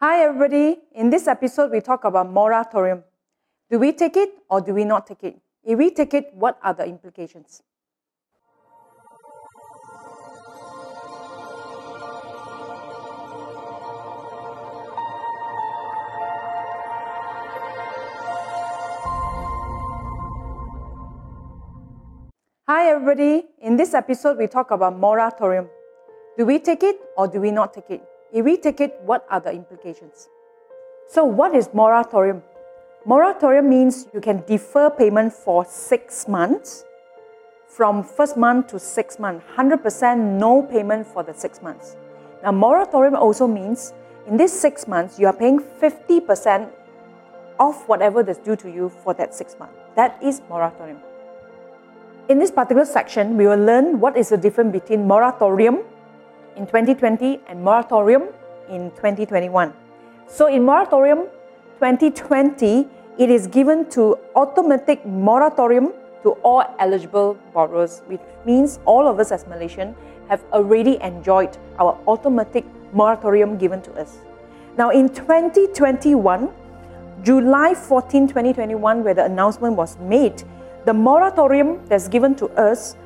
Hi, everybody. In this episode, we talk about moratorium. Do we take it or do we not take it? If we take it, what are the implications? Hi, everybody. In this episode, we talk about moratorium. Do we take it or do we not take it? If we take it, what are the implications? So, what is moratorium? Moratorium means you can defer payment for six months, from first month to six months, 100% no payment for the six months. Now, moratorium also means in these six months, you are paying 50% of whatever that's due to you for that six months. That is moratorium. In this particular section, we will learn what is the difference between moratorium in 2020 and moratorium in 2021. So in moratorium 2020, it is given to automatic moratorium to all eligible borrowers, which means all of us as Malaysian have already enjoyed our automatic moratorium given to us. Now in 2021, July 14, 2021, where the announcement was made, the moratorium that's given to us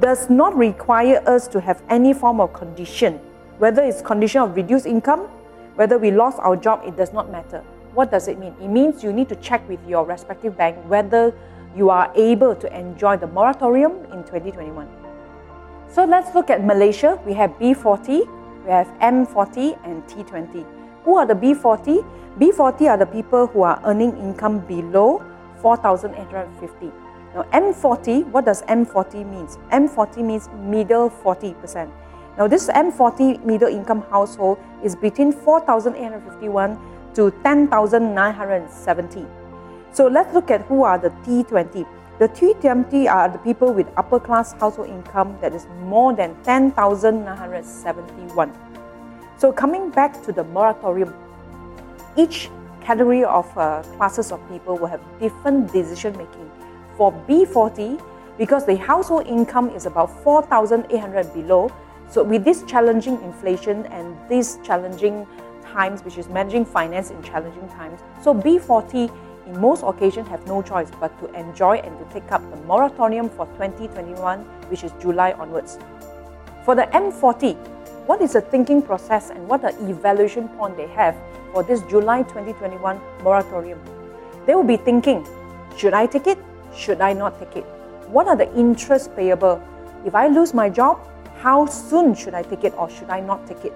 does not require us to have any form of condition. Whether it's condition of reduced income, whether we lost our job, it does not matter. What does it mean? It means you need to check with your respective bank whether you are able to enjoy the moratorium in 2021. So let's look at Malaysia. We have B40, we have M40 and T20. Who are the B40? B40 are the people who are earning income below 4,850. Now M40, what does M40 means? M40 means middle 40%. Now this M40 middle income household is between 4,851 to 10,970. So let's look at who are the T20. The T20 are the people with upper class household income that is more than 10,971. So coming back to the moratorium, each category of uh, classes of people will have different decision making for B40, because the household income is about 4,800 below, so with this challenging inflation and these challenging times, which is managing finance in challenging times, so B40 in most occasions have no choice but to enjoy and to take up the moratorium for 2021, which is July onwards. For the M40, what is the thinking process and what the evaluation point they have for this July 2021 moratorium? They will be thinking, should I take it? Should I not take it? What are the interest payable? If I lose my job, how soon should I take it or should I not take it?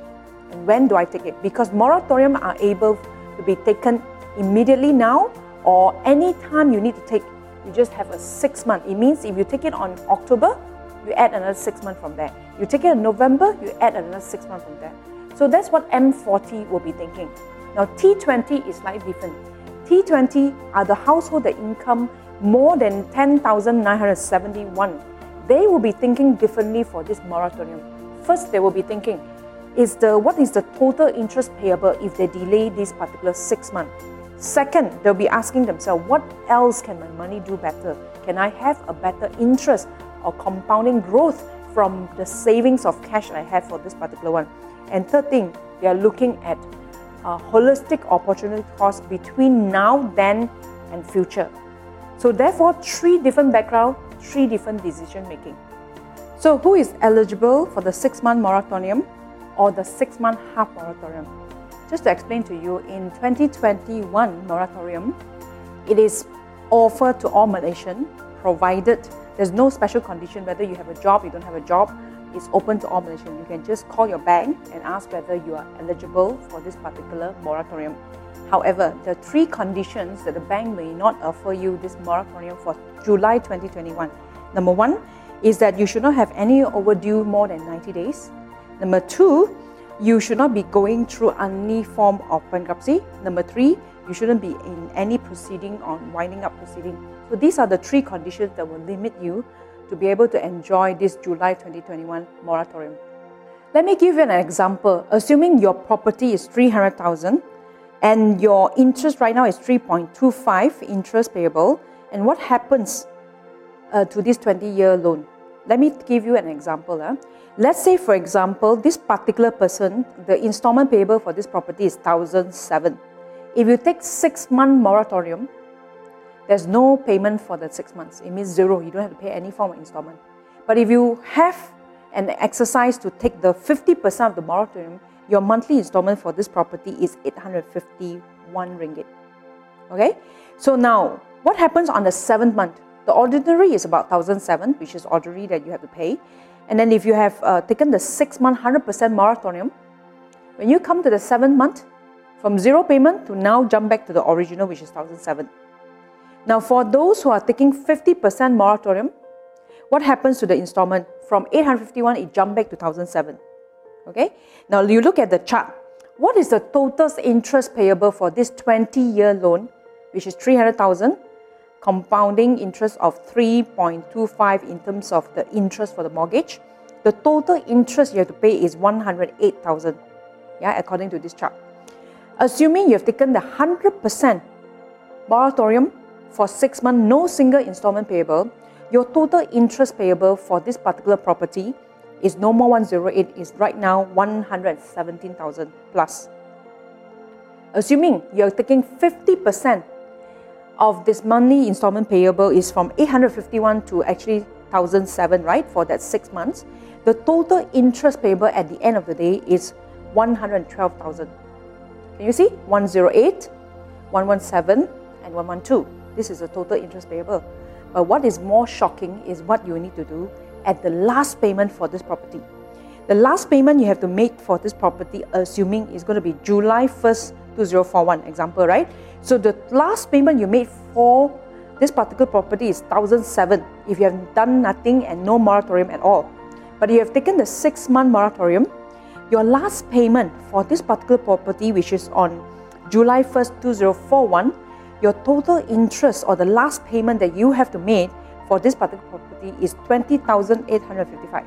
And when do I take it? Because moratorium are able to be taken immediately now or any time you need to take, you just have a six month. It means if you take it on October, you add another six months from there. You take it in November, you add another six months from there. So that's what M40 will be thinking. Now T20 is slightly different. T20 are the household that income more than 10,971, they will be thinking differently for this moratorium. First, they will be thinking, is the what is the total interest payable if they delay this particular six months? Second, they'll be asking themselves, what else can my money do better? Can I have a better interest or compounding growth from the savings of cash I have for this particular one? And third thing, they are looking at a holistic opportunity cost between now, then, and future. So therefore, three different background, three different decision making. So who is eligible for the six-month moratorium or the six-month half moratorium? Just to explain to you, in 2021 moratorium, it is offered to all Malaysian, provided there's no special condition whether you have a job, you don't have a job. It's open to all Malaysian. You can just call your bank and ask whether you are eligible for this particular moratorium. However, the three conditions that the bank may not offer you this moratorium for July 2021. Number one is that you should not have any overdue more than 90 days. Number two, you should not be going through any form of bankruptcy. Number three, you shouldn't be in any proceeding on winding up proceeding. So these are the three conditions that will limit you to be able to enjoy this July 2021 moratorium. Let me give you an example. Assuming your property is 300,000 and your interest right now is 3.25 interest payable. And what happens uh, to this 20 year loan? let me give you an example. Huh? Let's say, for example, this particular person, the installment payable for this property is 1007. If you take six month moratorium, there's no payment for the six months. It means zero. You don't have to pay any form of installment. But if you have an exercise to take the 50% of the moratorium, your monthly installment for this property is 851 ringgit. Okay? So now, what happens on the seventh month? The ordinary is about 1007, which is ordinary that you have to pay. And then if you have uh, taken the six month 100% moratorium, when you come to the seventh month, from zero payment to now jump back to the original, which is 1007. Now, for those who are taking 50% moratorium, what happens to the installment? From 851, it jumped back to 1007. Okay? Now, you look at the chart. What is the total interest payable for this 20 year loan, which is 300,000, compounding interest of 3.25 in terms of the interest for the mortgage? The total interest you have to pay is 108,000, yeah, according to this chart. Assuming you have taken the 100% moratorium for six months, no single installment payable, your total interest payable for this particular property is no more 108, is right now 117,000 plus. Assuming you're taking 50% of this monthly installment payable is from 851 to actually 1007, right, for that six months, the total interest payable at the end of the day is 112,000. Can you see? 108, 117, and 112. This is the total interest payable. But what is more shocking is what you need to do at the last payment for this property. The last payment you have to make for this property, assuming is going to be July 1st, 2041, example, right? So the last payment you made for this particular property is 1007 if you have done nothing and no moratorium at all. But you have taken the six month moratorium, your last payment for this particular property, which is on July 1st, 2041, your total interest or the last payment that you have to make for this particular property is 20,855.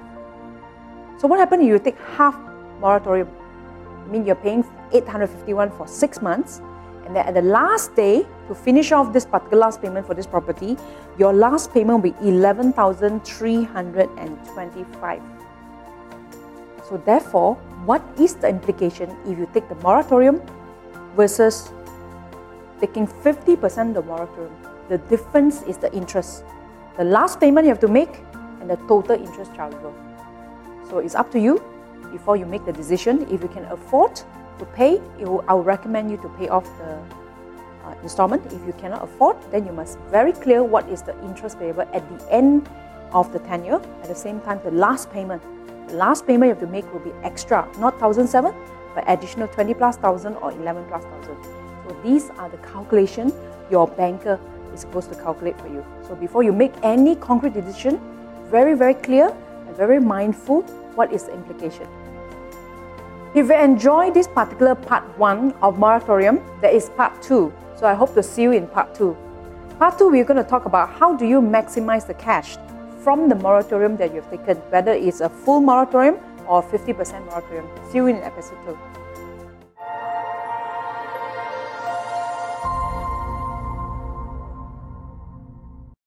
So what happens if you take half moratorium? I mean, you're paying 851 for six months, and then at the last day to finish off this particular last payment for this property, your last payment will be 11,325. So therefore, what is the implication if you take the moratorium versus taking 50% the moratorium. The difference is the interest. The last payment you have to make and the total interest chargeable. So it's up to you before you make the decision. If you can afford to pay, will, I would recommend you to pay off the uh, installment. If you cannot afford, then you must very clear what is the interest payable at the end of the tenure. At the same time, the last payment. The last payment you have to make will be extra, not 1007, but additional 20 plus thousand or 11 plus thousand. So these are the calculation your banker is supposed to calculate for you. So before you make any concrete decision, very, very clear and very mindful what is the implication. If you enjoy this particular part one of moratorium, there is part two. So I hope to see you in part two. Part two, we're going to talk about how do you maximize the cash from the moratorium that you've taken, whether it's a full moratorium or 50% moratorium. See you in episode two.